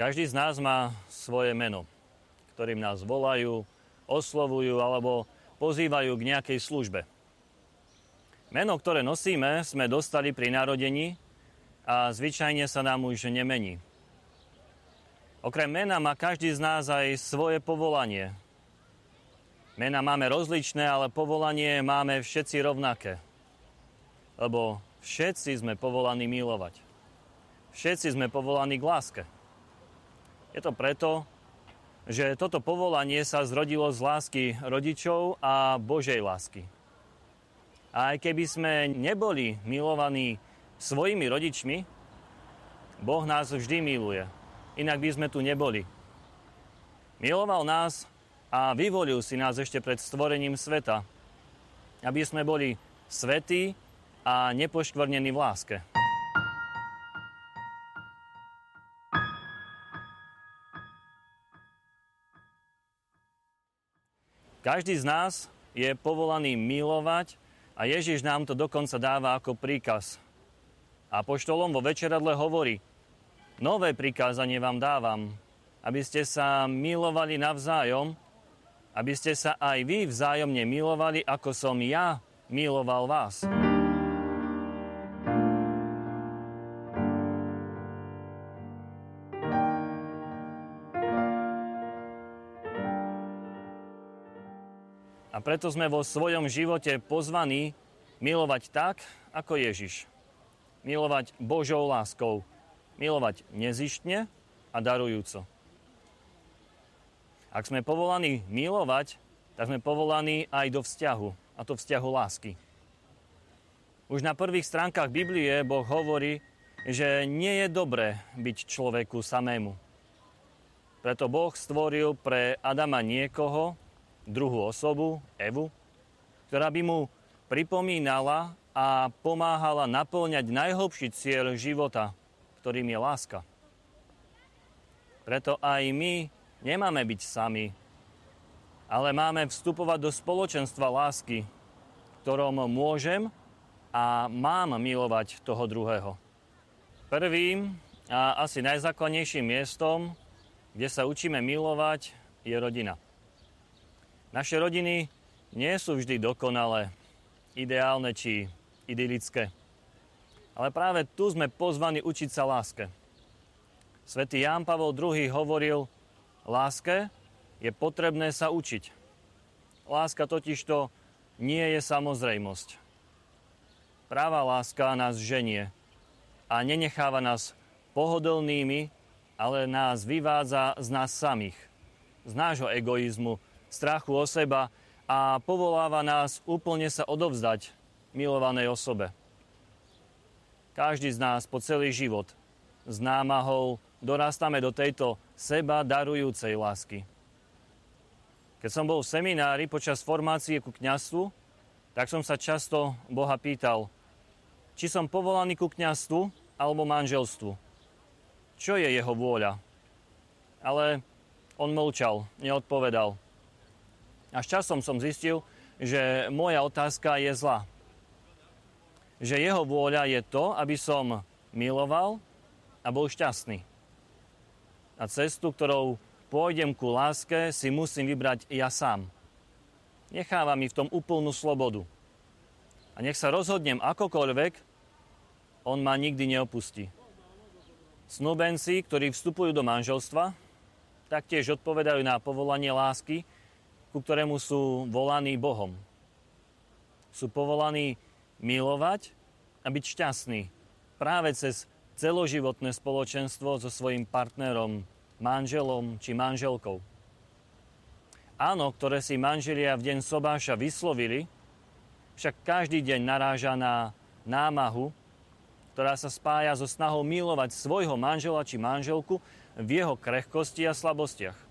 Každý z nás má svoje meno, ktorým nás volajú, oslovujú alebo pozývajú k nejakej službe. Meno, ktoré nosíme, sme dostali pri narodení a zvyčajne sa nám už nemení. Okrem mena má každý z nás aj svoje povolanie. Mena máme rozličné, ale povolanie máme všetci rovnaké. Lebo všetci sme povolaní milovať. Všetci sme povolaní k láske. Je to preto, že toto povolanie sa zrodilo z lásky rodičov a Božej lásky. A aj keby sme neboli milovaní svojimi rodičmi, Boh nás vždy miluje. Inak by sme tu neboli. Miloval nás a vyvolil si nás ešte pred stvorením sveta, aby sme boli svetí a nepoškvrnení v láske. Každý z nás je povolaný milovať a Ježiš nám to dokonca dáva ako príkaz. A poštolom vo večeradle hovorí, nové prikázanie vám dávam, aby ste sa milovali navzájom, aby ste sa aj vy vzájomne milovali, ako som ja miloval vás. Preto sme vo svojom živote pozvaní milovať tak, ako Ježiš. Milovať Božou láskou. Milovať nezištne a darujúco. Ak sme povolaní milovať, tak sme povolaní aj do vzťahu, a to vzťahu lásky. Už na prvých stránkach Biblie Boh hovorí, že nie je dobré byť človeku samému. Preto Boh stvoril pre Adama niekoho, druhú osobu, Evu, ktorá by mu pripomínala a pomáhala naplňať najhlbší cieľ života, ktorým je láska. Preto aj my nemáme byť sami, ale máme vstupovať do spoločenstva lásky, ktorom môžem a mám milovať toho druhého. Prvým a asi najzákladnejším miestom, kde sa učíme milovať, je rodina. Naše rodiny nie sú vždy dokonalé, ideálne či idylické. Ale práve tu sme pozvaní učiť sa láske. Svetý Ján Pavol II hovoril, láske je potrebné sa učiť. Láska totižto nie je samozrejmosť. Práva láska nás ženie a nenecháva nás pohodlnými, ale nás vyvádza z nás samých, z nášho egoizmu, strachu o seba a povoláva nás úplne sa odovzdať milovanej osobe. Každý z nás po celý život s námahou dorastame do tejto seba darujúcej lásky. Keď som bol v seminári počas formácie ku kňastvu, tak som sa často Boha pýtal, či som povolaný ku kňastvu alebo manželstvu. Čo je jeho vôľa? Ale on mlčal, neodpovedal. Až časom som zistil, že moja otázka je zlá. Že jeho vôľa je to, aby som miloval a bol šťastný. A cestu, ktorou pôjdem ku láske, si musím vybrať ja sám. Necháva mi v tom úplnú slobodu. A nech sa rozhodnem akokoľvek, on ma nikdy neopustí. Snúbenci, ktorí vstupujú do manželstva, taktiež odpovedajú na povolanie lásky, ku ktorému sú volaní Bohom. Sú povolaní milovať a byť šťastní práve cez celoživotné spoločenstvo so svojim partnerom, manželom či manželkou. Áno, ktoré si manželia v deň sobáša vyslovili, však každý deň naráža na námahu, ktorá sa spája so snahou milovať svojho manžela či manželku v jeho krehkosti a slabostiach.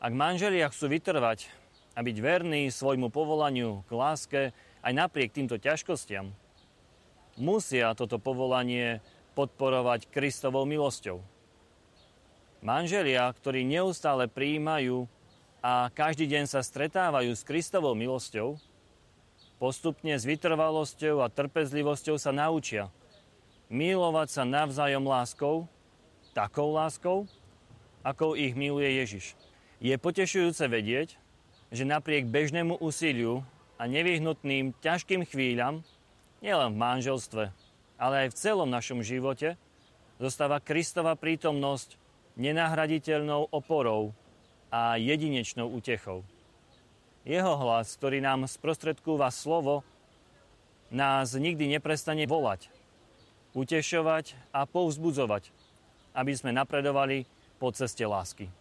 Ak manželia chcú vytrvať a byť verní svojmu povolaniu k láske aj napriek týmto ťažkostiam, musia toto povolanie podporovať Kristovou milosťou. Manželia, ktorí neustále prijímajú a každý deň sa stretávajú s Kristovou milosťou, postupne s vytrvalosťou a trpezlivosťou sa naučia milovať sa navzájom láskou takou láskou, ako ich miluje Ježiš. Je potešujúce vedieť, že napriek bežnému úsiliu a nevyhnutným ťažkým chvíľam, nielen v manželstve, ale aj v celom našom živote, zostáva Kristova prítomnosť nenahraditeľnou oporou a jedinečnou útechou. Jeho hlas, ktorý nám sprostredkúva slovo, nás nikdy neprestane volať, utešovať a povzbudzovať, aby sme napredovali po ceste lásky.